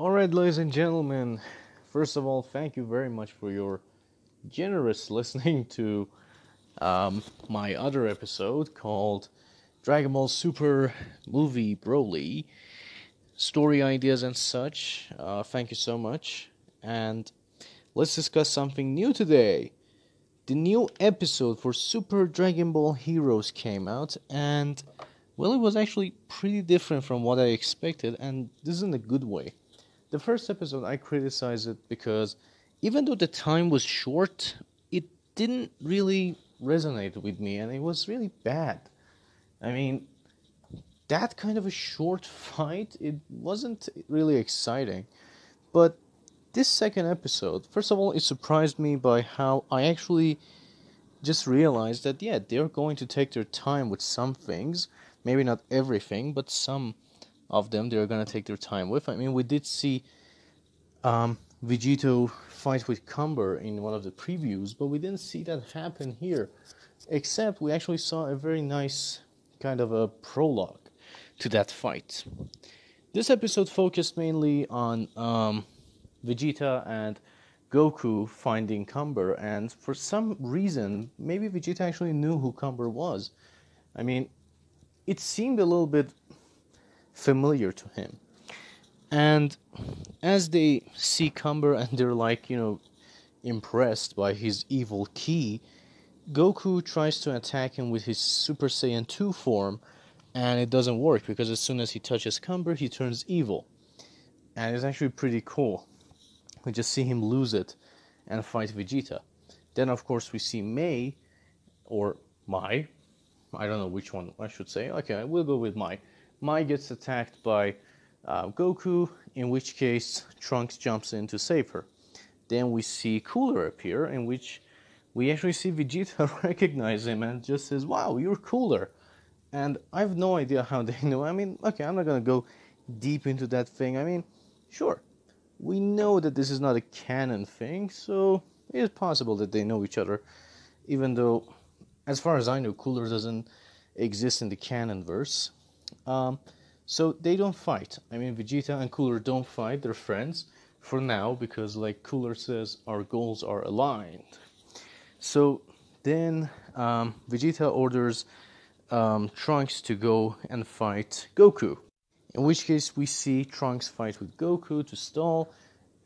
All right, ladies and gentlemen. First of all, thank you very much for your generous listening to um, my other episode called Dragon Ball Super Movie Broly Story Ideas and such. Uh, thank you so much. And let's discuss something new today. The new episode for Super Dragon Ball Heroes came out, and well, it was actually pretty different from what I expected, and this is in a good way. The first episode, I criticize it because even though the time was short, it didn't really resonate with me, and it was really bad. I mean, that kind of a short fight, it wasn't really exciting. But this second episode, first of all, it surprised me by how I actually just realized that, yeah, they're going to take their time with some things. Maybe not everything, but some of them they're to take their time with. I mean, we did see um, Vegito fight with Cumber in one of the previews, but we didn't see that happen here. Except we actually saw a very nice kind of a prologue to that fight. This episode focused mainly on um, Vegeta and Goku finding Cumber, and for some reason, maybe Vegeta actually knew who Cumber was. I mean, it seemed a little bit familiar to him. And as they see Cumber and they're like, you know, impressed by his evil ki, Goku tries to attack him with his Super Saiyan 2 form, and it doesn't work because as soon as he touches Cumber, he turns evil. And it's actually pretty cool. We just see him lose it and fight Vegeta. Then, of course, we see Mai, or Mai. I don't know which one I should say. Okay, we'll go with Mai. Mai gets attacked by uh, Goku, in which case Trunks jumps in to save her. Then we see Cooler appear, in which we actually see Vegeta recognize him and just says, Wow, you're Cooler. And I have no idea how they know. I mean, okay, I'm not gonna go deep into that thing. I mean, sure, we know that this is not a canon thing, so it is possible that they know each other, even though, as far as I know, Cooler doesn't exist in the canon verse. Um, so they don't fight. I mean, Vegeta and Cooler don't fight. They're friends for now because, like Cooler says, our goals are aligned. So then um, Vegeta orders um, Trunks to go and fight Goku. In which case, we see Trunks fight with Goku to stall,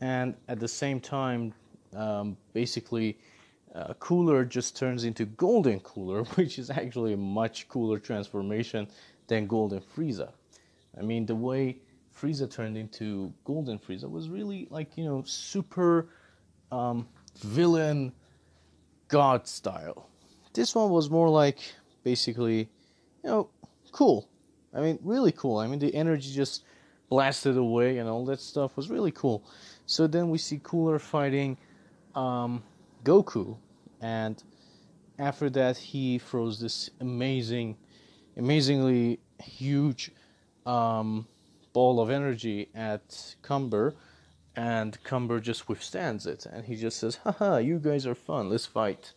and at the same time, um, basically, uh, Cooler just turns into Golden Cooler, which is actually a much cooler transformation than Golden Frieza. I mean, the way Frieza turned into Golden Frieza was really like, you know, super um, villain god style. This one was more like basically, you know, cool. I mean, really cool. I mean, the energy just blasted away and all that stuff was really cool. So then we see Cooler fighting um, Goku, and after that, he throws this amazing, amazingly huge um, ball of energy at Cumber, and Cumber just withstands it, and he just says, "Haha, you guys are fun. Let's fight."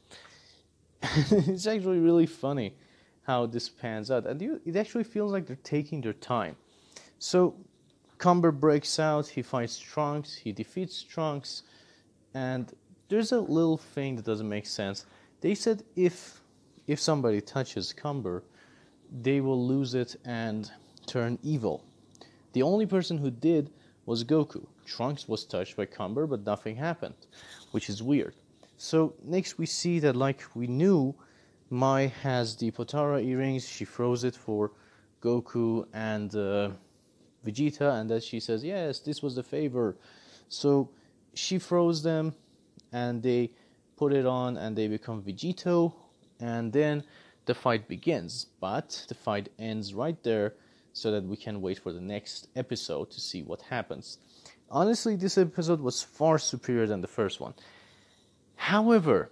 it's actually really funny how this pans out, and it actually feels like they're taking their time. So, Cumber breaks out. He fights Trunks. He defeats Trunks, and there's a little thing that doesn't make sense. They said if if somebody touches Cumber, they will lose it and turn evil. The only person who did was Goku. Trunks was touched by Cumber, but nothing happened, which is weird. So next we see that like we knew, Mai has the Potara earrings. She froze it for Goku and uh, Vegeta, and that she says, "Yes, this was the favor." So she froze them, and they put it on, and they become Vegito, and then the fight begins. But the fight ends right there so that we can wait for the next episode to see what happens. Honestly, this episode was far superior than the first one. However,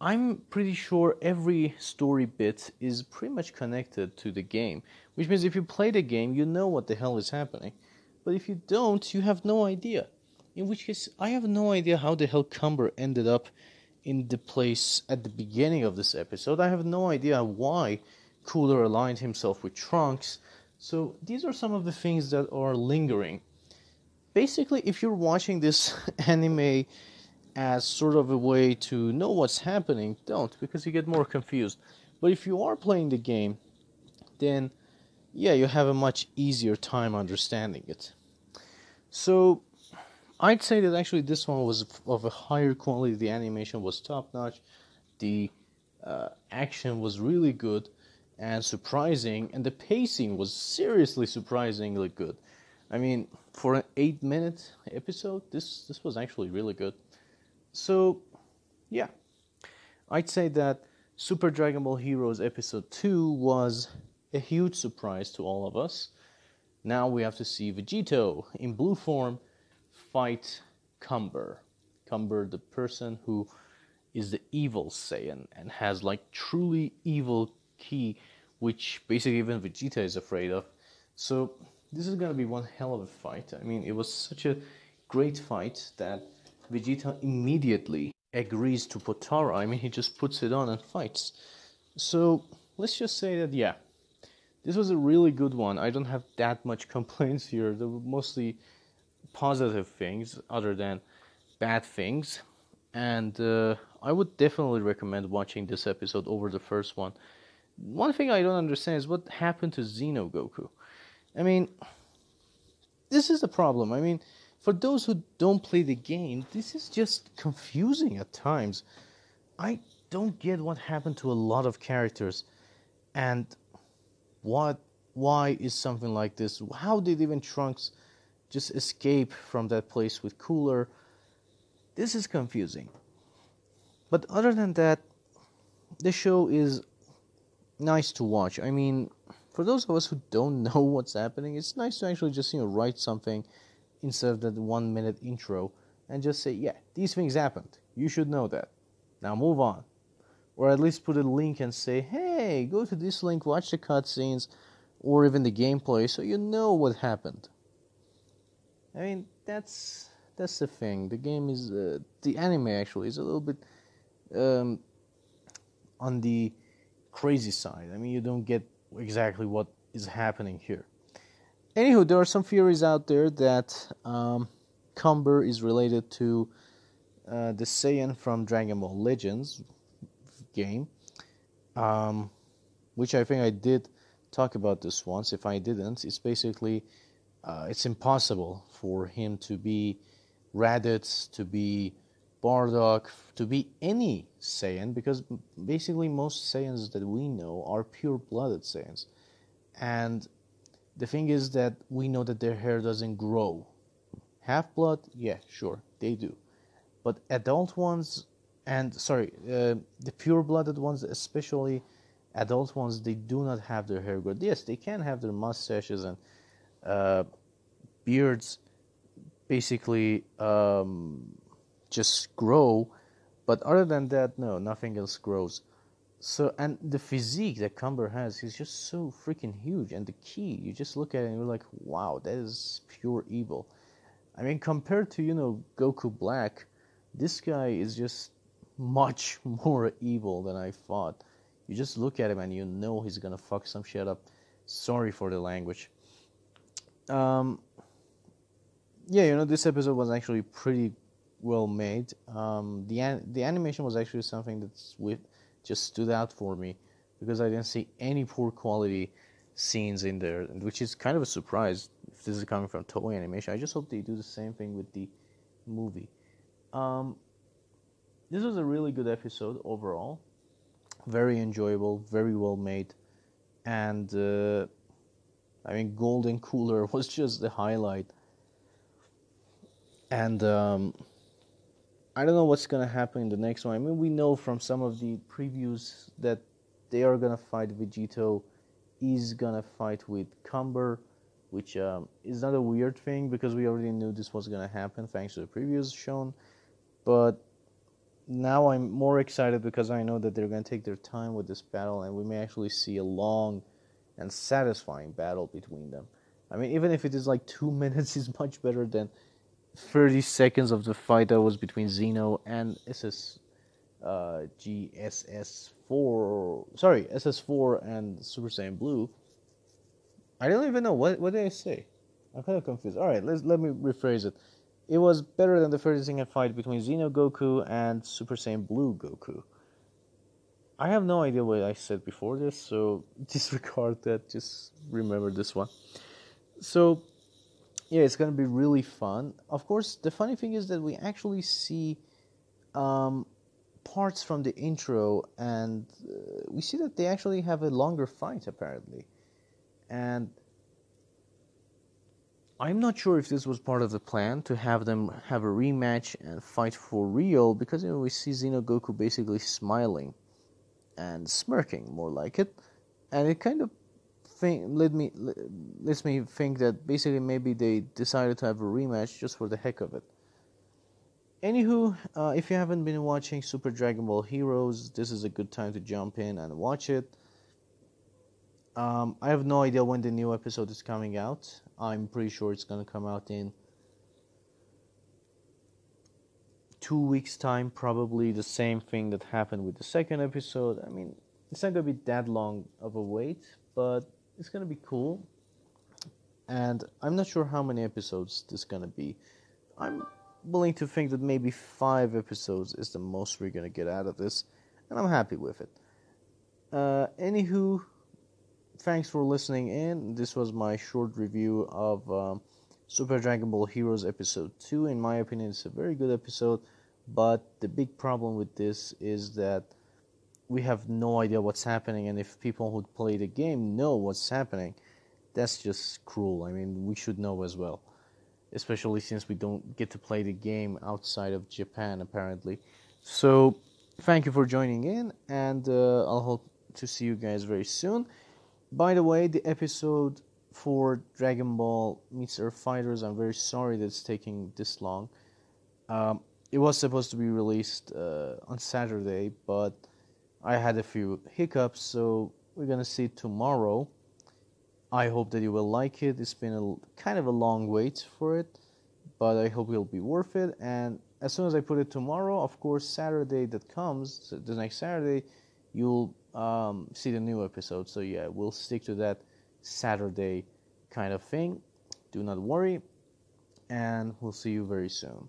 I'm pretty sure every story bit is pretty much connected to the game, which means if you play the game, you know what the hell is happening. But if you don't, you have no idea. In which case, I have no idea how the hell Cumber ended up in the place at the beginning of this episode. I have no idea why Cooler aligned himself with Trunks so these are some of the things that are lingering. basically, if you're watching this anime as sort of a way to know what's happening, don't because you get more confused. But if you are playing the game, then yeah, you have a much easier time understanding it. So I'd say that actually this one was of a higher quality. The animation was top notch. The uh, action was really good and surprising, and the pacing was seriously surprisingly good. I mean, for an eight-minute episode, this this was actually really good. So, yeah, I'd say that Super Dragon Ball Heroes episode two was a huge surprise to all of us. Now we have to see Vegito in blue form fight Cumber. Cumber, the person who is the evil Saiyan and has like truly evil ki, which basically even Vegeta is afraid of. So this is gonna be one hell of a fight. I mean, it was such a great fight that Vegeta immediately agrees to Potara. I mean, he just puts it on and fights. So let's just say that yeah, this was a really good one. I don't have that much complaints here. There were mostly positive things other than bad things. And uh, I would definitely recommend watching this episode over the first one. One thing I don't understand is what happened to Xeno Goku. I mean, this is the problem. I mean, for those who don't play the game, this is just confusing at times. I don't get what happened to a lot of characters and what why is something like this? How did even Trunks just escape from that place with Cooler? This is confusing. But other than that, the show is nice to watch. I mean, for those of us who don't know what's happening, it's nice to actually just you know write something instead of that one minute intro and just say, yeah, these things happened. You should know that. Now move on. Or at least put a link and say, hey, go to this link, watch the cutscenes, or even the gameplay so you know what happened. I mean, that's that's the thing. The game is uh, the anime actually is a little bit um, on the crazy side. I mean, you don't get exactly what is happening here. Anywho, there are some theories out there that um, Cumber is related to uh, the Saiyan from Dragon Ball Legends game, um, which I think I did talk about this once. If I didn't, it's basically uh, it's impossible for him to be Raditz, to be Bardock, to be any Saiyan, because basically most Saiyans that we know are pure-blooded Saiyans, and the thing is that we know that their hair doesn't grow. Half blood, yeah, sure, they do. But adult ones, and sorry, uh, the pure blooded ones, especially adult ones, they do not have their hair grow. Yes, they can have their mustaches and beards basically um, just grow, but other than that, no, nothing else grows. So and the physique that Cumber has, he's just so freaking huge. And the ki, you just look at it and you're like, wow, that is pure evil. I mean, compared to you know Goku Black, this guy is just much more evil than I thought. You just look at him and you know he's gonna fuck some shit up. Sorry for the language. Um, yeah, you know this episode was actually pretty well made. Um, the an- the animation was actually something that's just stood out for me because I didn't see any poor quality scenes in there, which is kind of a surprise if this is coming from Toei Animation. I just hope they do the same thing with the movie. Um, this was a really good episode overall, very enjoyable, very well made, and uh, I mean Golden Cooler was just the highlight. And um, I don't know what's gonna happen in the next one. I mean, we know from some of the previews that they are gonna fight Vegito, is gonna fight with Cumber, which um, is not a weird thing because we already knew this was gonna happen thanks to the previews shown. But now I'm more excited because I know that they're gonna take their time with this battle, and we may actually see a long and satisfying battle between them. I mean, even if it is like two minutes, is much better than 30 seconds of the fight that was between Xeno and SS uh, GSS4. Sorry, SS4 and Super Saiyan Blue. I don't even know what what did I say. I'm kind of confused. All right, let's let me rephrase it. It was better than the first second fight between Xeno Goku and Super Saiyan Blue Goku. I have no idea what I said before this, so disregard that. Just remember this one. So, yeah, it's gonna be really fun. Of course, the funny thing is that we actually see um, parts from the intro, and uh, we see that they actually have a longer fight apparently, and. I'm not sure if this was part of the plan to have them have a rematch and fight for real because you know we see Xeno Goku basically smiling and smirking, more like it, and it kind of think, led me lets me think that basically maybe they decided to have a rematch just for the heck of it. Anywho, uh, if you haven't been watching Super Dragon Ball Heroes, this is a good time to jump in and watch it. Um, I have no idea when the new episode is coming out. I'm pretty sure it's gonna come out in two weeks' time, probably the same thing that happened with the second episode. I mean, it's not gonna be that long of a wait, but it's gonna be cool. And I'm not sure how many episodes this gonna be. I'm willing to think that maybe five episodes is the most we're gonna get out of this, and I'm happy with it. Uh, anywho, thanks for listening in. This was my short review of um, Super Dragon Ball Heroes episode 2. In my opinion, it's a very good episode. But the big problem with this is that we have no idea what's happening, and if people who play the game know what's happening, that's just cruel. I mean, we should know as well, especially since we don't get to play the game outside of Japan, apparently. So, thank you for joining in, and uh, I'll hope to see you guys very soon. By the way, the episode for Dragon Ball meets Earth Fighters, I'm very sorry that it's taking this long. Um, it was supposed to be released uh, on Saturday, but I had a few hiccups, so we're gonna see tomorrow. I hope that you will like it. It's been a kind of a long wait for it, but I hope it'll be worth it. And as soon as I put it tomorrow, of course, Saturday that comes, the next Saturday, you'll um, see the new episode. So yeah, we'll stick to that Saturday kind of thing. Do not worry, and we'll see you very soon.